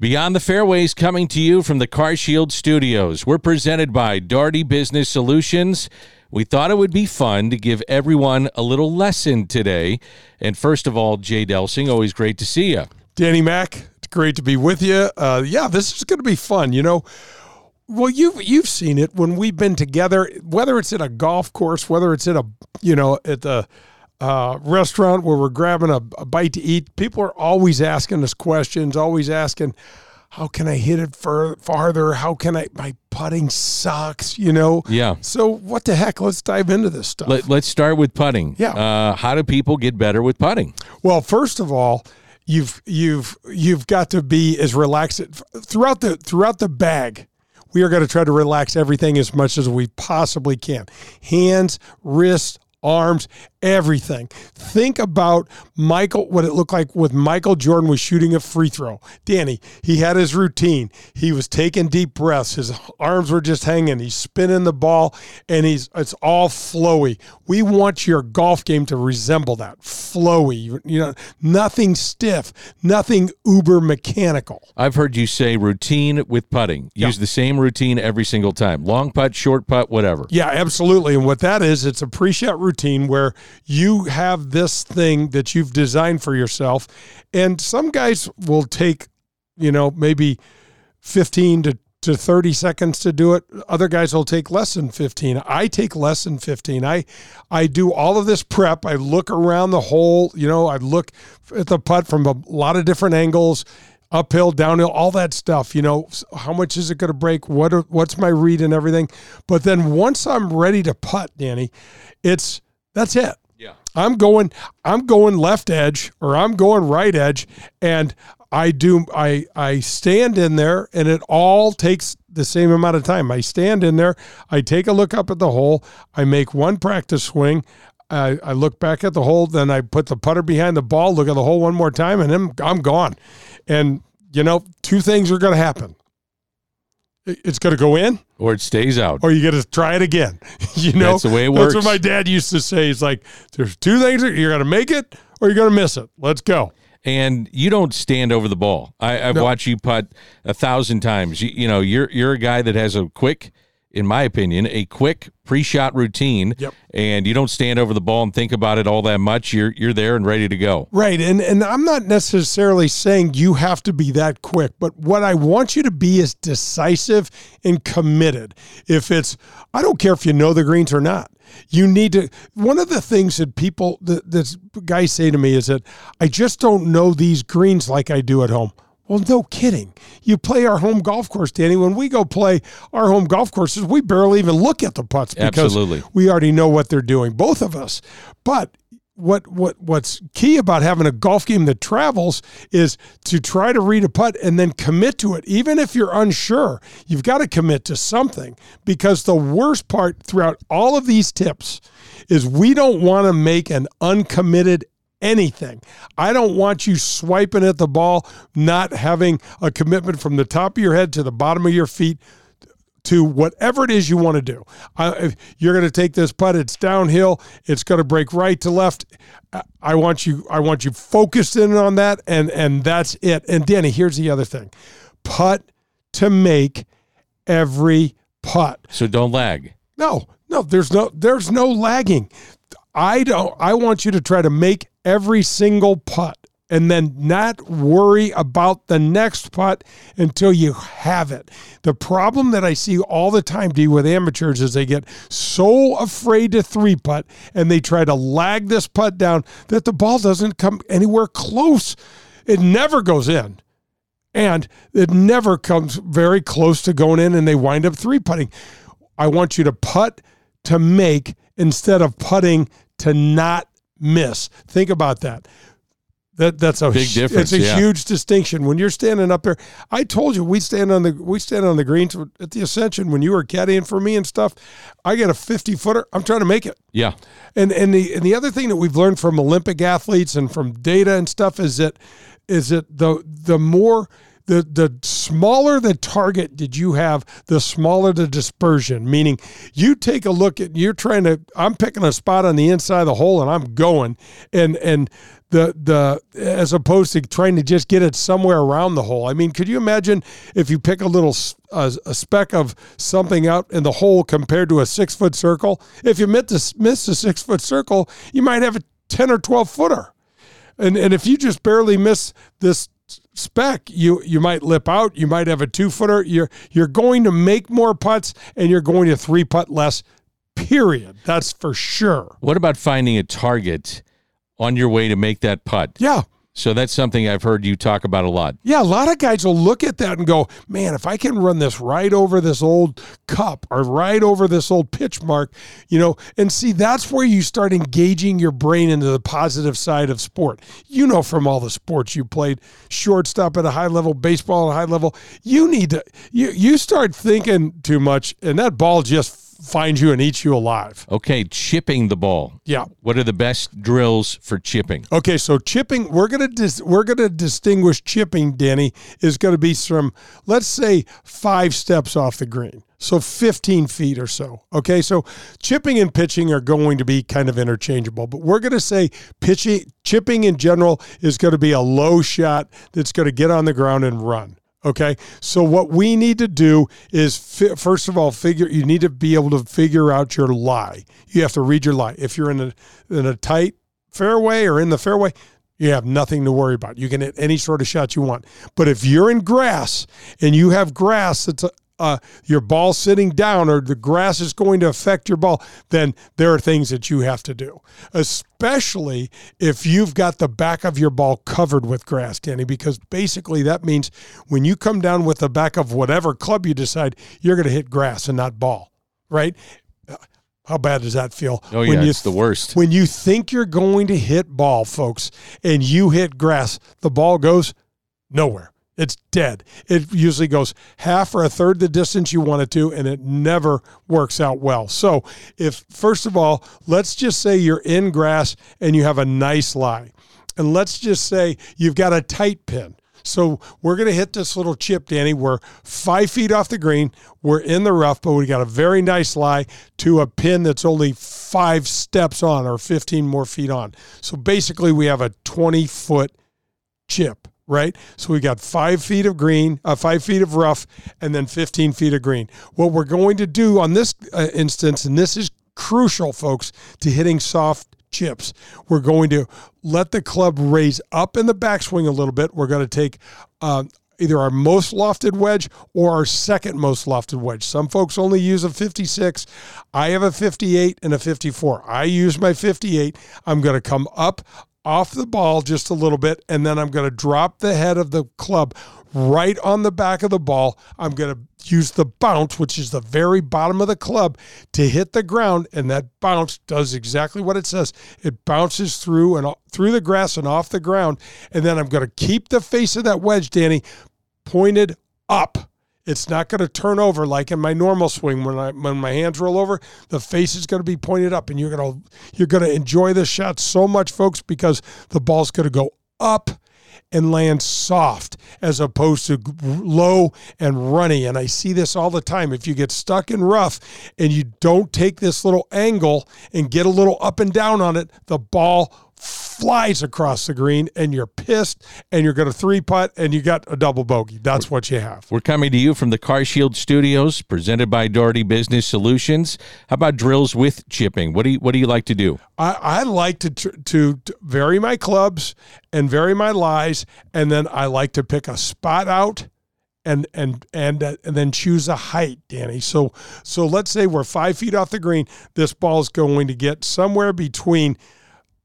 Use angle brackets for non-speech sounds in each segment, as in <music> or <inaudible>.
Beyond the Fairways coming to you from the Car Shield Studios. We're presented by Doherty Business Solutions. We thought it would be fun to give everyone a little lesson today. And first of all, Jay Delsing, always great to see you. Danny Mack, it's great to be with you. Uh, yeah, this is going to be fun. You know, well, you've you've seen it when we've been together, whether it's at a golf course, whether it's at a you know at the uh, restaurant where we're grabbing a, a bite to eat. People are always asking us questions, always asking, "How can I hit it fur- farther? How can I? My putting sucks, you know." Yeah. So what the heck? Let's dive into this stuff. Let, us start with putting. Yeah. Uh, how do people get better with putting? Well, first of all, you've you've you've got to be as relaxed throughout the throughout the bag we are going to try to relax everything as much as we possibly can. Hands, wrists, arms, everything. Think about Michael, what it looked like with Michael Jordan was shooting a free throw. Danny, he had his routine. He was taking deep breaths. His arms were just hanging. He's spinning the ball and he's it's all flowy. We want your golf game to resemble that. Flowy. You know, nothing stiff, nothing uber mechanical. I've heard you say routine with putting. Use yeah. the same routine every single time. Long putt, short putt, whatever. Yeah, absolutely. And what that is, it's a pre-shot routine where you have this thing that you've designed for yourself. And some guys will take, you know, maybe 15 to to 30 seconds to do it. Other guys will take less than 15. I take less than 15. I I do all of this prep. I look around the hole, you know, I look at the putt from a lot of different angles, uphill, downhill, all that stuff, you know, how much is it going to break? What are, what's my read and everything? But then once I'm ready to putt, Danny, it's that's it. Yeah. I'm going I'm going left edge or I'm going right edge and I do I I stand in there and it all takes the same amount of time. I stand in there, I take a look up at the hole, I make one practice swing, I, I look back at the hole, then I put the putter behind the ball, look at the hole one more time, and then I'm gone. And you know, two things are going to happen it's going to go in? Or it stays out. Or you got to try it again. <laughs> You know? That's the way it works that's what my dad used to say. He's like there's two things you're going to make it or you're going to miss it. Let's go. And you don't stand over the ball. I, have no. watched you putt a thousand times. You, you know you're you're a guy that has a quick in my opinion, a quick pre-shot routine, yep. and you don't stand over the ball and think about it all that much. You're you're there and ready to go. Right, and and I'm not necessarily saying you have to be that quick, but what I want you to be is decisive and committed. If it's, I don't care if you know the greens or not. You need to. One of the things that people, that, that guys say to me is that I just don't know these greens like I do at home. Well, no kidding. You play our home golf course, Danny. When we go play our home golf courses, we barely even look at the putts because Absolutely. we already know what they're doing, both of us. But what what what's key about having a golf game that travels is to try to read a putt and then commit to it even if you're unsure you've got to commit to something because the worst part throughout all of these tips is we don't want to make an uncommitted anything. I don't want you swiping at the ball, not having a commitment from the top of your head to the bottom of your feet to whatever it is you want to do. I, you're going to take this putt. It's downhill. It's going to break right to left. I want you. I want you focused in on that, and and that's it. And Danny, here's the other thing: putt to make every putt. So don't lag. No, no. There's no. There's no lagging. I don't. I want you to try to make every single putt and then not worry about the next putt until you have it. The problem that I see all the time, D, with amateurs is they get so afraid to three putt and they try to lag this putt down that the ball doesn't come anywhere close. It never goes in. And it never comes very close to going in and they wind up three putting. I want you to putt to make instead of putting to not miss. Think about that. That that's a Big difference, It's a yeah. huge distinction when you're standing up there. I told you we stand on the we stand on the greens at the Ascension when you were caddying for me and stuff. I get a 50 footer. I'm trying to make it. Yeah. And and the and the other thing that we've learned from Olympic athletes and from data and stuff is that is that the the more the the smaller the target did you have, the smaller the dispersion. Meaning, you take a look at you're trying to. I'm picking a spot on the inside of the hole and I'm going, and and the the as opposed to trying to just get it somewhere around the hole. I mean, could you imagine if you pick a little a, a speck of something out in the hole compared to a six foot circle? If you miss miss the six foot circle, you might have a ten or twelve footer and and if you just barely miss this spec, you you might lip out. You might have a two footer. You're you're going to make more putts, and you're going to three putt less. Period. That's for sure. What about finding a target on your way to make that putt? Yeah. So that's something I've heard you talk about a lot. Yeah, a lot of guys will look at that and go, man, if I can run this right over this old cup or right over this old pitch mark, you know, and see, that's where you start engaging your brain into the positive side of sport. You know, from all the sports you played, shortstop at a high level, baseball at a high level, you need to, you, you start thinking too much and that ball just finds you and eats you alive. Okay, chipping the ball. Yeah. What are the best drills for chipping? Okay, so chipping, we're gonna dis, we're gonna distinguish chipping. Danny is going to be from let's say five steps off the green, so fifteen feet or so. Okay, so chipping and pitching are going to be kind of interchangeable, but we're going to say pitching, chipping in general is going to be a low shot that's going to get on the ground and run. Okay, so what we need to do is fi- first of all figure you need to be able to figure out your lie. You have to read your lie. If you're in a in a tight fairway or in the fairway, you have nothing to worry about. You can hit any sort of shot you want. But if you're in grass and you have grass that's uh, your ball sitting down or the grass is going to affect your ball, then there are things that you have to do. Especially if you've got the back of your ball covered with grass, Danny, because basically that means when you come down with the back of whatever club you decide, you're going to hit grass and not ball, right? How bad does that feel? Oh, yeah, it's the worst. When you think you're going to hit ball, folks, and you hit grass, the ball goes nowhere. It's dead. It usually goes half or a third the distance you want it to, and it never works out well. So, if first of all, let's just say you're in grass and you have a nice lie, and let's just say you've got a tight pin. So we're going to hit this little chip, Danny. We're five feet off the green. We're in the rough, but we got a very nice lie to a pin that's only five steps on or 15 more feet on. So basically, we have a 20 foot chip, right? So we got five feet of green, uh, five feet of rough, and then 15 feet of green. What we're going to do on this uh, instance, and this is crucial, folks, to hitting soft chips, we're going to let the club raise up in the backswing a little bit. We're going to take uh, either our most lofted wedge or our second most lofted wedge. Some folks only use a 56. I have a 58 and a 54. I use my 58. I'm going to come up off the ball just a little bit, and then I'm going to drop the head of the club right on the back of the ball. I'm going to use the bounce, which is the very bottom of the club, to hit the ground, and that bounce does exactly what it says. It bounces through and through the grass and off the ground, and then I'm going to keep the face of that wedge, Danny, pointed up. It's not going to turn over like in my normal swing when I when my hands roll over. The face is going to be pointed up, and you're going to you're going to enjoy this shot so much, folks, because the ball's going to go up and land soft as opposed to low and runny. And I see this all the time. If you get stuck in rough and you don't take this little angle and get a little up and down on it, the ball flies across the green and you're pissed and you're going to three putt and you got a double bogey. That's what you have. We're coming to you from the Car Shield Studios, presented by Doherty Business Solutions. How about drills with chipping? What do you What do you like to do? I, I like to, to to vary my clubs and vary my lies, and then I like to pick a spot out and and and uh, and then choose a height, Danny. So so let's say we're five feet off the green. This ball is going to get somewhere between.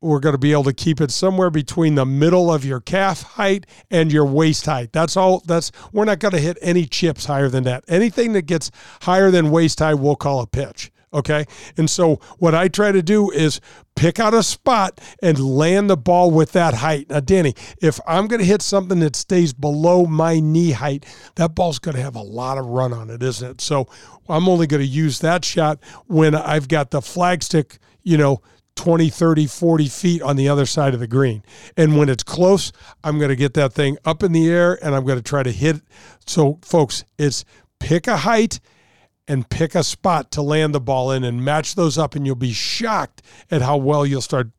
We're going to be able to keep it somewhere between the middle of your calf height and your waist height. That's all. That's we're not going to hit any chips higher than that. Anything that gets higher than waist height, we'll call a pitch. Okay. And so what I try to do is pick out a spot and land the ball with that height. Now, Danny, if I'm going to hit something that stays below my knee height, that ball's going to have a lot of run on it, isn't it? So I'm only going to use that shot when I've got the flagstick, you know, 20, 30, 40 feet on the other side of the green. And when it's close, I'm going to get that thing up in the air and I'm going to try to hit. So, folks, it's pick a height and pick a spot to land the ball in and match those up, and you'll be shocked at how well you'll start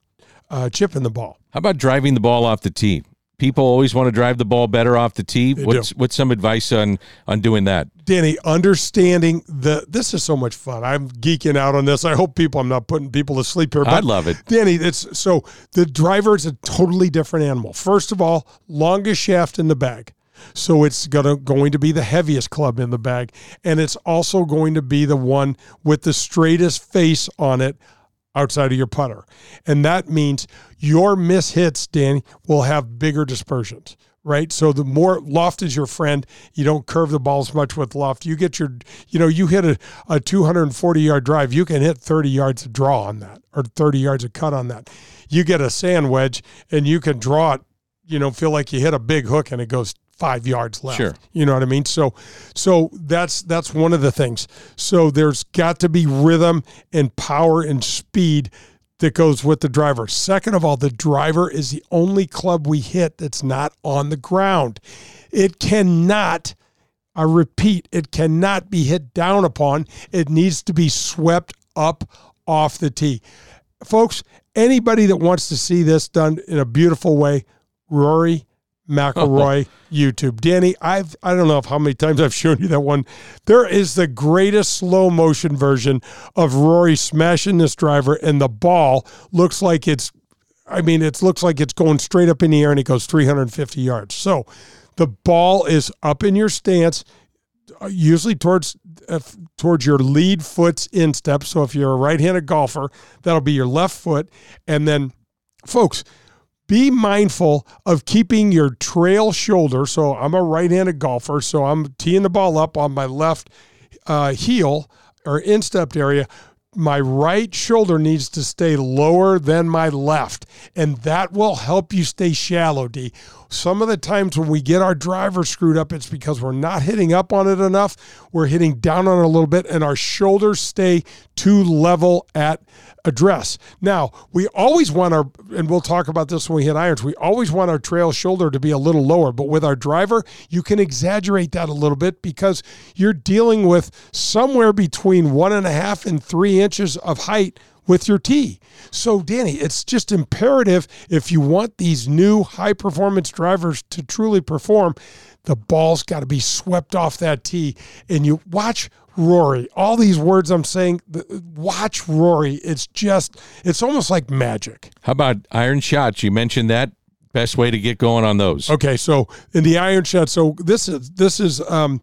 uh, chipping the ball. How about driving the ball off the tee? People always want to drive the ball better off the tee. They what's do. what's some advice on on doing that? Danny, understanding the this is so much fun. I'm geeking out on this. I hope people I'm not putting people to sleep here. But I love it. Danny, it's so the driver is a totally different animal. First of all, longest shaft in the bag. So it's gonna going to be the heaviest club in the bag. And it's also going to be the one with the straightest face on it outside of your putter. And that means your miss hits, Danny, will have bigger dispersions. Right. So the more loft is your friend, you don't curve the balls much with loft. You get your, you know, you hit a, a 240 yard drive, you can hit 30 yards of draw on that or 30 yards of cut on that. You get a sand wedge and you can draw it, you know, feel like you hit a big hook and it goes five yards left. Sure. You know what I mean? So so that's that's one of the things. So there's got to be rhythm and power and speed that goes with the driver. Second of all, the driver is the only club we hit that's not on the ground. It cannot I repeat, it cannot be hit down upon. It needs to be swept up off the tee. Folks, anybody that wants to see this done in a beautiful way, Rory McIlroy <laughs> YouTube. Danny, I've I don't know how many times I've shown you that one. There is the greatest slow motion version of Rory smashing this driver, and the ball looks like it's I mean, it looks like it's going straight up in the air and it goes 350 yards. So the ball is up in your stance, uh, usually towards uh, towards your lead foot's instep. So if you're a right-handed golfer, that'll be your left foot, and then, folks, be mindful of keeping your trail shoulder. So I'm a right-handed golfer, so I'm teeing the ball up on my left uh, heel or instep area. My right shoulder needs to stay lower than my left, and that will help you stay shallow, D. Some of the times when we get our driver screwed up, it's because we're not hitting up on it enough. We're hitting down on it a little bit, and our shoulders stay too level at address. Now, we always want our, and we'll talk about this when we hit irons, we always want our trail shoulder to be a little lower. But with our driver, you can exaggerate that a little bit because you're dealing with somewhere between one and a half and three inches of height with your tee. So, Danny, it's just imperative if you want these new high performance drivers to truly perform, the ball's got to be swept off that tee. And you watch Rory, all these words I'm saying, watch Rory. It's just, it's almost like magic. How about iron shots? You mentioned that. Best way to get going on those. Okay, so in the iron shot, so this is this is um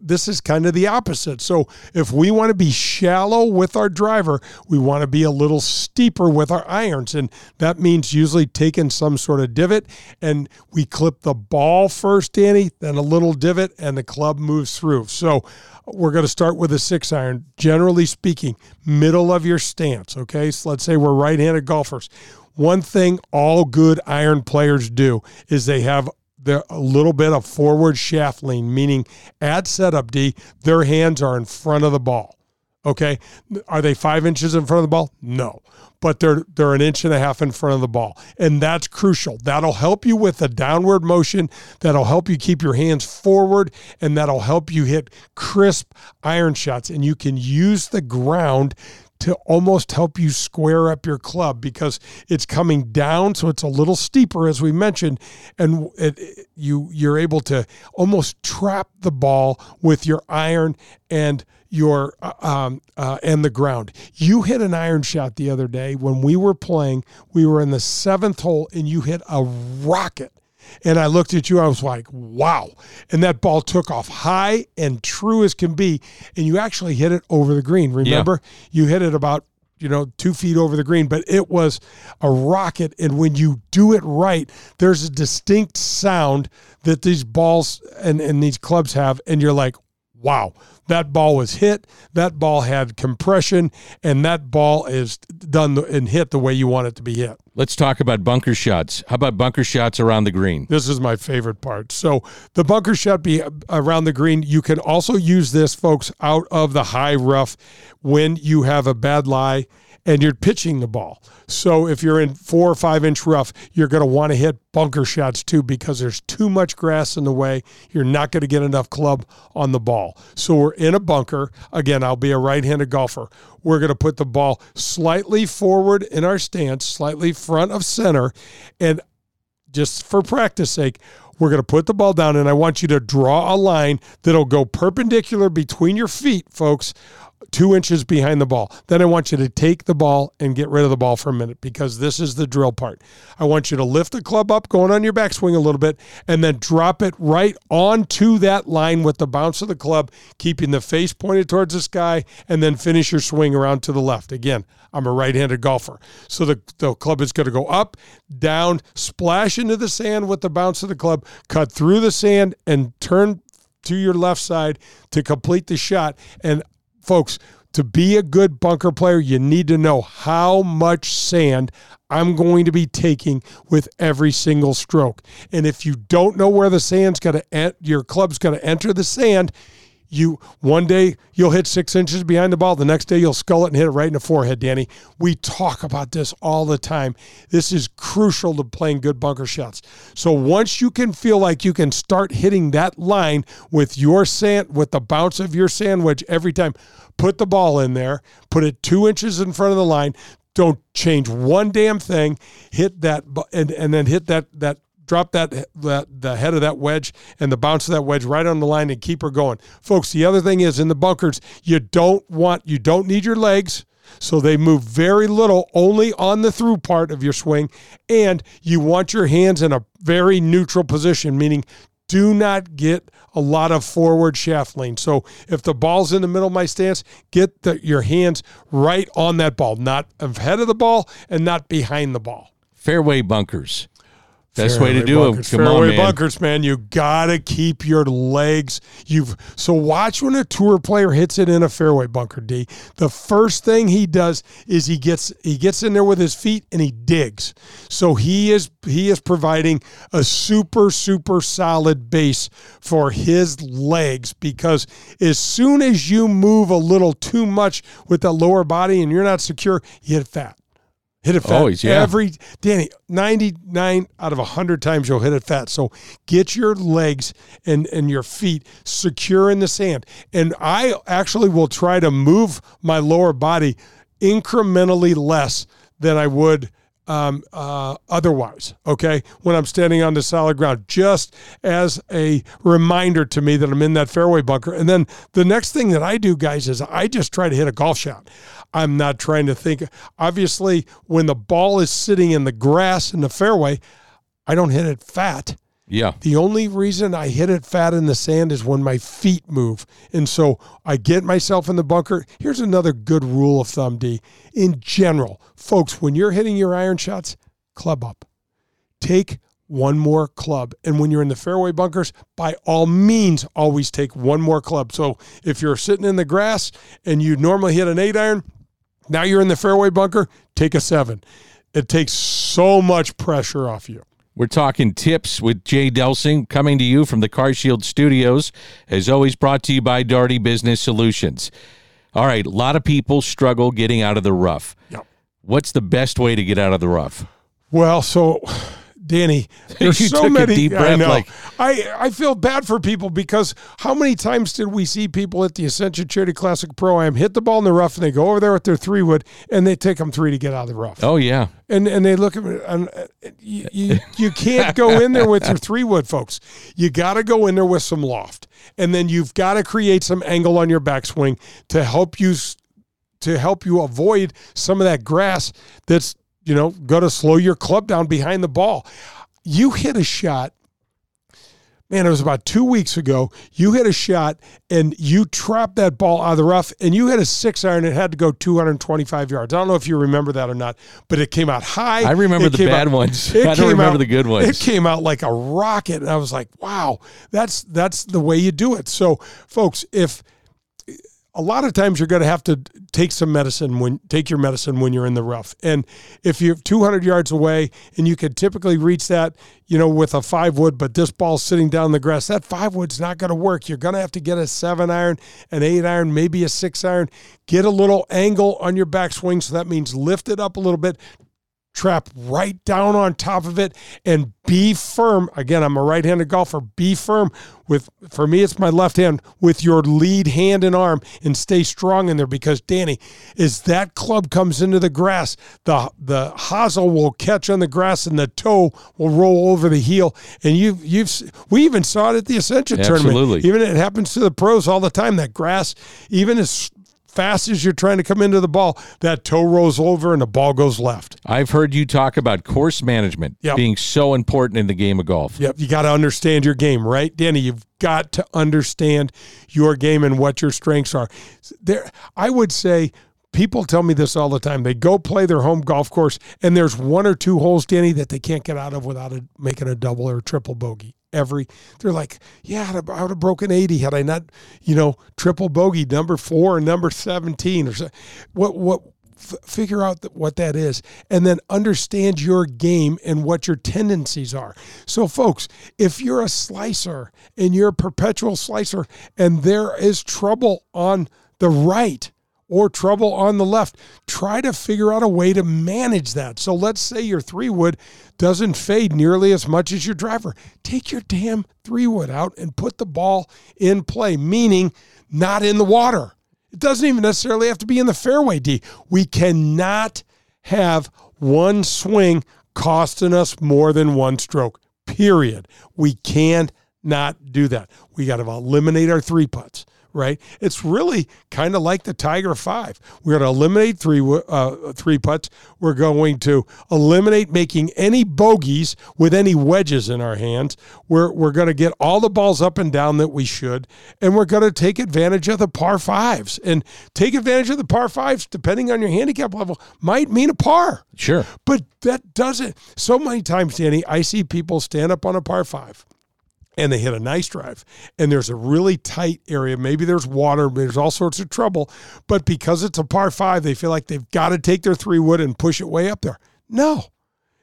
this is kind of the opposite. So if we want to be shallow with our driver, we want to be a little steeper with our irons. And that means usually taking some sort of divot and we clip the ball first, Danny, then a little divot, and the club moves through. So we're going to start with a six iron, generally speaking, middle of your stance. Okay. So let's say we're right handed golfers. One thing all good iron players do is they have the, a little bit of forward shaft lean, meaning at setup D, their hands are in front of the ball. Okay. Are they five inches in front of the ball? No. But they're they're an inch and a half in front of the ball. And that's crucial. That'll help you with the downward motion. That'll help you keep your hands forward and that'll help you hit crisp iron shots. And you can use the ground to almost help you square up your club because it's coming down, so it's a little steeper as we mentioned, and it, it, you you're able to almost trap the ball with your iron and your uh, um, uh, and the ground. You hit an iron shot the other day when we were playing. We were in the seventh hole, and you hit a rocket. And I looked at you, I was like, wow. And that ball took off high and true as can be. And you actually hit it over the green. Remember? Yeah. You hit it about, you know, two feet over the green, but it was a rocket. And when you do it right, there's a distinct sound that these balls and, and these clubs have. And you're like, wow, that ball was hit. That ball had compression, and that ball is done and hit the way you want it to be hit. Let's talk about bunker shots. How about bunker shots around the green? This is my favorite part. So, the bunker shot be uh, around the green, you can also use this, folks, out of the high rough when you have a bad lie and you're pitching the ball. So if you're in four or five inch rough, you're going to want to hit bunker shots too because there's too much grass in the way. You're not going to get enough club on the ball. So we're in a bunker. Again, I'll be a right handed golfer. We're going to put the ball slightly forward in our stance, slightly front of center. And just for practice sake, we're going to put the ball down, and I want you to draw a line that'll go perpendicular between your feet, folks, two inches behind the ball. Then I want you to take the ball and get rid of the ball for a minute because this is the drill part. I want you to lift the club up, going on your backswing a little bit, and then drop it right onto that line with the bounce of the club, keeping the face pointed towards the sky, and then finish your swing around to the left. Again, I'm a right handed golfer. So the, the club is going to go up, down, splash into the sand with the bounce of the club, cut through the sand, and turn to your left side to complete the shot. And folks, to be a good bunker player, you need to know how much sand I'm going to be taking with every single stroke. And if you don't know where the sand's going to, end your club's going to enter the sand, you one day you'll hit six inches behind the ball the next day you'll skull it and hit it right in the forehead danny. We talk about this all the time. This is crucial to playing good bunker shots. So once you can feel like you can start hitting that line with your sand with the bounce of your sand wedge every time put the ball in there put it two inches in front of the line. Don't change one damn thing. Hit that and, and then hit that that drop that, that the head of that wedge and the bounce of that wedge right on the line and keep her going. Folks, the other thing is in the bunkers, you don't want you don't need your legs. So they move very little, only on the through part of your swing. And you want your hands in a very neutral position, meaning do not get a lot of forward shaft lean. So if the ball's in the middle of my stance, get the, your hands right on that ball, not ahead of the ball and not behind the ball. Fairway bunkers. Best way to do bunkers. it. Come Fairway on, man. bunkers, man. You gotta keep your legs. You've so watch when a tour player hits it in a fairway bunker. D. The first thing he does is he gets he gets in there with his feet and he digs. So he is he is providing a super super solid base for his legs because as soon as you move a little too much with the lower body and you're not secure, you hit fat. Hit it fat. Always, yeah. Every Danny, ninety nine out of hundred times you'll hit it fat. So get your legs and and your feet secure in the sand. And I actually will try to move my lower body incrementally less than I would um, uh, otherwise, okay, when I'm standing on the solid ground, just as a reminder to me that I'm in that fairway bunker. And then the next thing that I do, guys, is I just try to hit a golf shot. I'm not trying to think. Obviously, when the ball is sitting in the grass in the fairway, I don't hit it fat. Yeah. The only reason I hit it fat in the sand is when my feet move. And so I get myself in the bunker. Here's another good rule of thumb, D. In general, folks, when you're hitting your iron shots, club up. Take one more club. And when you're in the fairway bunkers, by all means, always take one more club. So if you're sitting in the grass and you normally hit an eight iron, now you're in the fairway bunker, take a seven. It takes so much pressure off you. We're talking tips with Jay Delsing coming to you from the Car Shield Studios, as always brought to you by Doherty Business Solutions. All right, a lot of people struggle getting out of the rough. Yep. What's the best way to get out of the rough? Well, so Danny, there's <laughs> You so took a many. deep I breath, know. like- I I feel bad for people because how many times did we see people at the Ascension Charity Classic Pro Am hit the ball in the rough and they go over there with their three wood and they take them three to get out of the rough. Oh yeah. and and they look at me and uh, you, you, you can't go in there with your three wood folks you got to go in there with some loft and then you've got to create some angle on your backswing to help you to help you avoid some of that grass that's you know going to slow your club down behind the ball you hit a shot man, it was about two weeks ago. You hit a shot and you trapped that ball out of the rough, and you hit a six iron. It had to go 225 yards. I don't know if you remember that or not, but it came out high. I remember It the bad out- ones. <laughs> I don't remember out- the good ones. It came out like a rocket, and I was like, "Wow, that's that's the way you do it." So, folks, if a lot of times you're going to have to take some medicine when take your medicine when you're in the rough. And if you're 200 yards away and you can typically reach that, you know, with a five wood, but this ball's sitting down the grass, that five wood's not going to work. You're going to have to get a seven iron, an eight iron, maybe a six iron. Get a little angle on your backswing, so that means lift it up a little bit, trap right down on top of it and be firm. Again i'm a right-handed golfer. Be firm with for me it's my left hand with your lead hand and arm and stay strong in there because danny as that club comes into the grass the the hosel will catch on the grass and the toe will roll over the heel. And you you've we even saw it at the ascension Absolutely. tournament. even it happens to the pros all the time. That grass even as fast as you're trying to come into the ball that toe rolls over and the ball goes left I've heard you talk about course management Yep. being so important in the game of golf. Yep, you got to understand your game, right, Danny? You've got to understand your game and what your strengths are. There, I would say people tell me this all the time. They go play their home golf course, and there's one or two holes, Danny, that they can't get out of without a, making a double or a triple bogey. Every they're like, yeah, I would have broken eighty had I not, you know, triple bogey number four and number seventeen or so. What what f- figure out th- what that is and then understand your game and what your tendencies are so folks if you're a slicer and you're a perpetual slicer and there is trouble on the right or trouble on the left try to figure out a way to manage that so let's say your three wood doesn't fade nearly as much as your driver take your damn three wood out and put the ball in play meaning not in the water it doesn't even necessarily have to be in the fairway, D. We cannot have one swing costing us more than one stroke, period. We can not not do that. We got to eliminate our three putts, right? It's really kind of like the Tiger Five. We're going to eliminate three uh, three putts. We're going to eliminate making any bogeys with any wedges in our hands. We're we're going to get all the balls up and down that we should, and we're going to take advantage of the par fives. And take advantage of the par fives, depending on your handicap level, might mean a par. Sure. But that doesn't. So many times, Danny, I see people stand up on a par five and they hit a nice drive. And there's a really tight area. Maybe there's water there's all sorts of trouble. But because it's a par five they feel like they've got to take their three wood and push it way up there. No.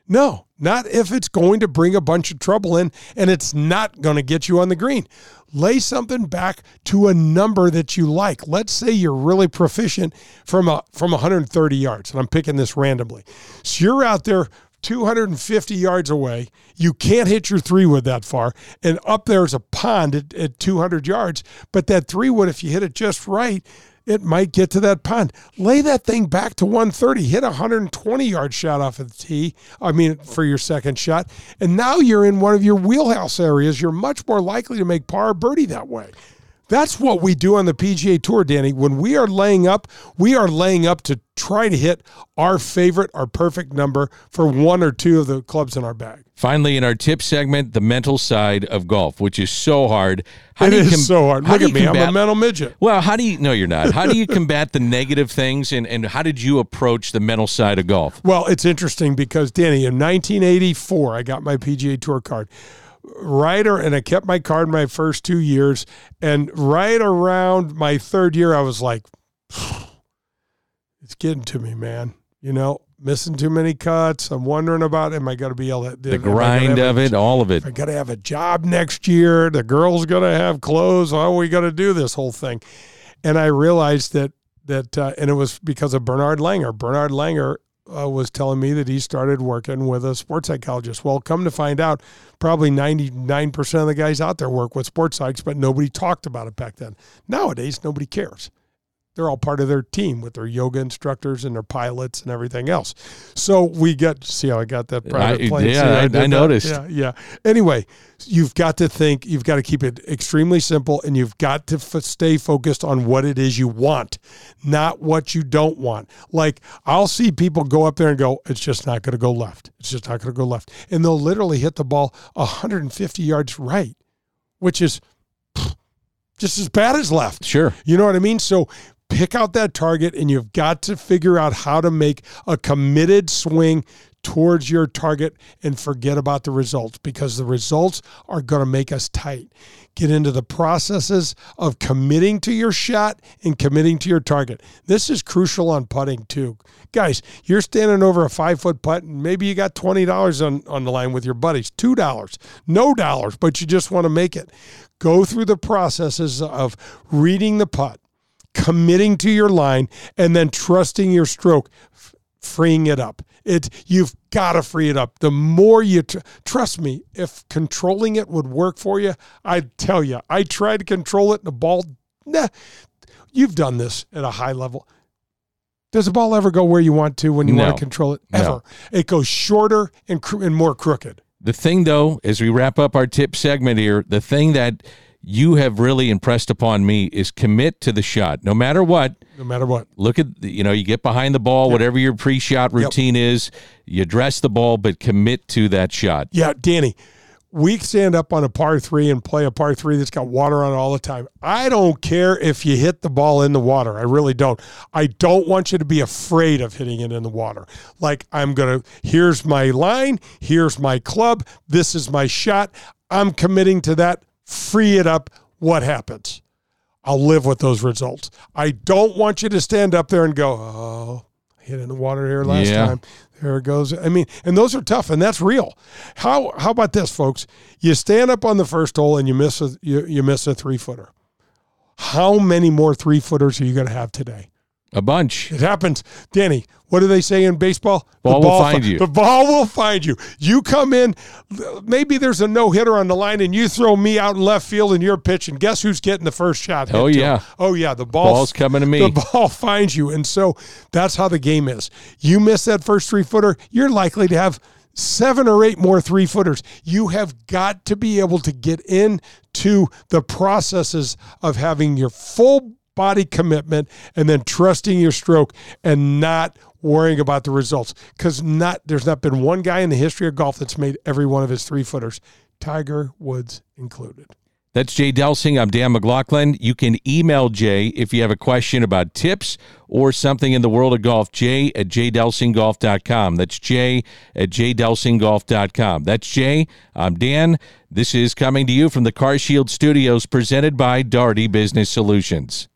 No. Not if it's going to bring a bunch of trouble in and it's not going to get you on the green. Lay something back to a number that you like. Let's say you're really proficient from a from 130 yards and i'm picking this randomly. So you're out there 250 yards away. You can't hit your three wood that far. And up there's a pond at, at 200 yards. But that three wood, if you hit it just right, it might get to that pond. Lay that thing back to 130. Hit a 120 yard shot off of the tee. I mean, for your second shot. And now you're in one of your wheelhouse areas. You're much more likely to make par birdie that way. That's what we do on the PGA Tour, Danny. When we are laying up, we are laying up to try to hit our favorite, our perfect number for one or two of the clubs in our bag. Finally, in our tip segment, the mental side of golf, which is so hard. How It do you is com- so hard. how Look do at you me. I'm a mental midget. Well, how do you? No, you're not. How do you combat the negative things, and and how did you approach the mental side of golf? Well, it's interesting because Danny, in 1984, I got my PGA Tour card. Right, or, and I kept my card my first two years, and right around my third year, I was like, <sighs> "It's getting to me, man." You know, missing too many cuts. I'm wondering about, am I going to be able to The grind of it, all of it. I got to have a job next year. The girl's going to have clothes. How are we going to do this whole thing? And I realized that that, uh, and it was because of Bernard Langer. Bernard Langer uh, was telling me that he started working with a sports psychologist. Well, come to find out, probably 99% of the guys out there work with sports psychs, but nobody talked about it back then. Nowadays, nobody cares they're all part of their team with their yoga instructors and their pilots and everything else. So we get see how I got that private I, plane. Yeah, I, I, I noticed. Yeah, yeah. Anyway, you've got to think. You've got to keep it extremely simple, and you've got to f- stay focused on what it is you want, not what you don't want. Like I'll see people go up there and go, "It's just not going to go left. It's just not going to go left," and they'll literally hit the ball 150 yards right, which is just as bad as left. Sure. You know what I mean? So pick out that target and you've got to figure out how to make a committed swing towards your target and forget about the results because the results are going to make us tight. Get into the processes of committing to your shot and committing to your target. This is crucial on putting too. Guys, you're standing over a five foot putt and maybe you got $20 on, on the line with your buddies, $2, no dollars, but you just want to make it. Go through the processes of reading the putt committing to your line, and then trusting your stroke, f- freeing it up. It you've got to free it up. The more you tr- trust me, if controlling it would work for you, I'd tell you. I tried to control it, and the ball. Nah, you've done this at a high level. Does the ball ever go where you want to when you No. want to control it? Ever. No. It goes shorter and cr- and more crooked. The thing, though, as we wrap up our tip segment here, the thing that you have really impressed upon me is commit to the shot, no matter what. No matter what. Look at the- you know you get behind the ball, whatever your pre-shot routine is, you address the ball, but commit to that shot. Yeah, Danny, we stand up on a par three and play a par three that's got water on it all the time. I don't care if you hit the ball in the water. I really don't. I don't want you to be afraid of hitting it in the water. Like, I'm going to, here's my line, here's my club, this is my shot. I'm committing to that. Free it up. What happens? I'll live with those results. I don't want you to stand up there and go, oh, hit in the water here last Yeah. time. There it goes. I mean, and those are tough, and that's real. How how about this, folks? You stand up on the first hole and you miss a you, you miss a three footer. How many more three footers are you going to have today? A bunch. It happens, Danny. What do they say in baseball? Ball will find you. The ball will find you. You come in. Maybe there's a no hitter on the line, and you throw me out in left field, and you're pitching. Guess who's getting the first shot? Oh, yeah. him? Oh yeah. The ball, Ball's coming to me. The <laughs> ball finds you, and so that's how the game is. You miss that first three footer, you're likely to have seven or eight more three footers. You have got to be able to get into the processes of having your full body commitment and then trusting your stroke and not worrying about the results because not there's not been one guy in the history of golf that's made every one of his three footers tiger woods included That's Jay Delsing. I'm Dan McLaughlin. You can email Jay if you have a question about tips or something in the world of golf. Jay at jdelsinggolf.com. That's Jay at jdelsinggolf.com. That's Jay. I'm Dan. This is coming to you from the Car Shield Studios presented by Doherty Business Solutions.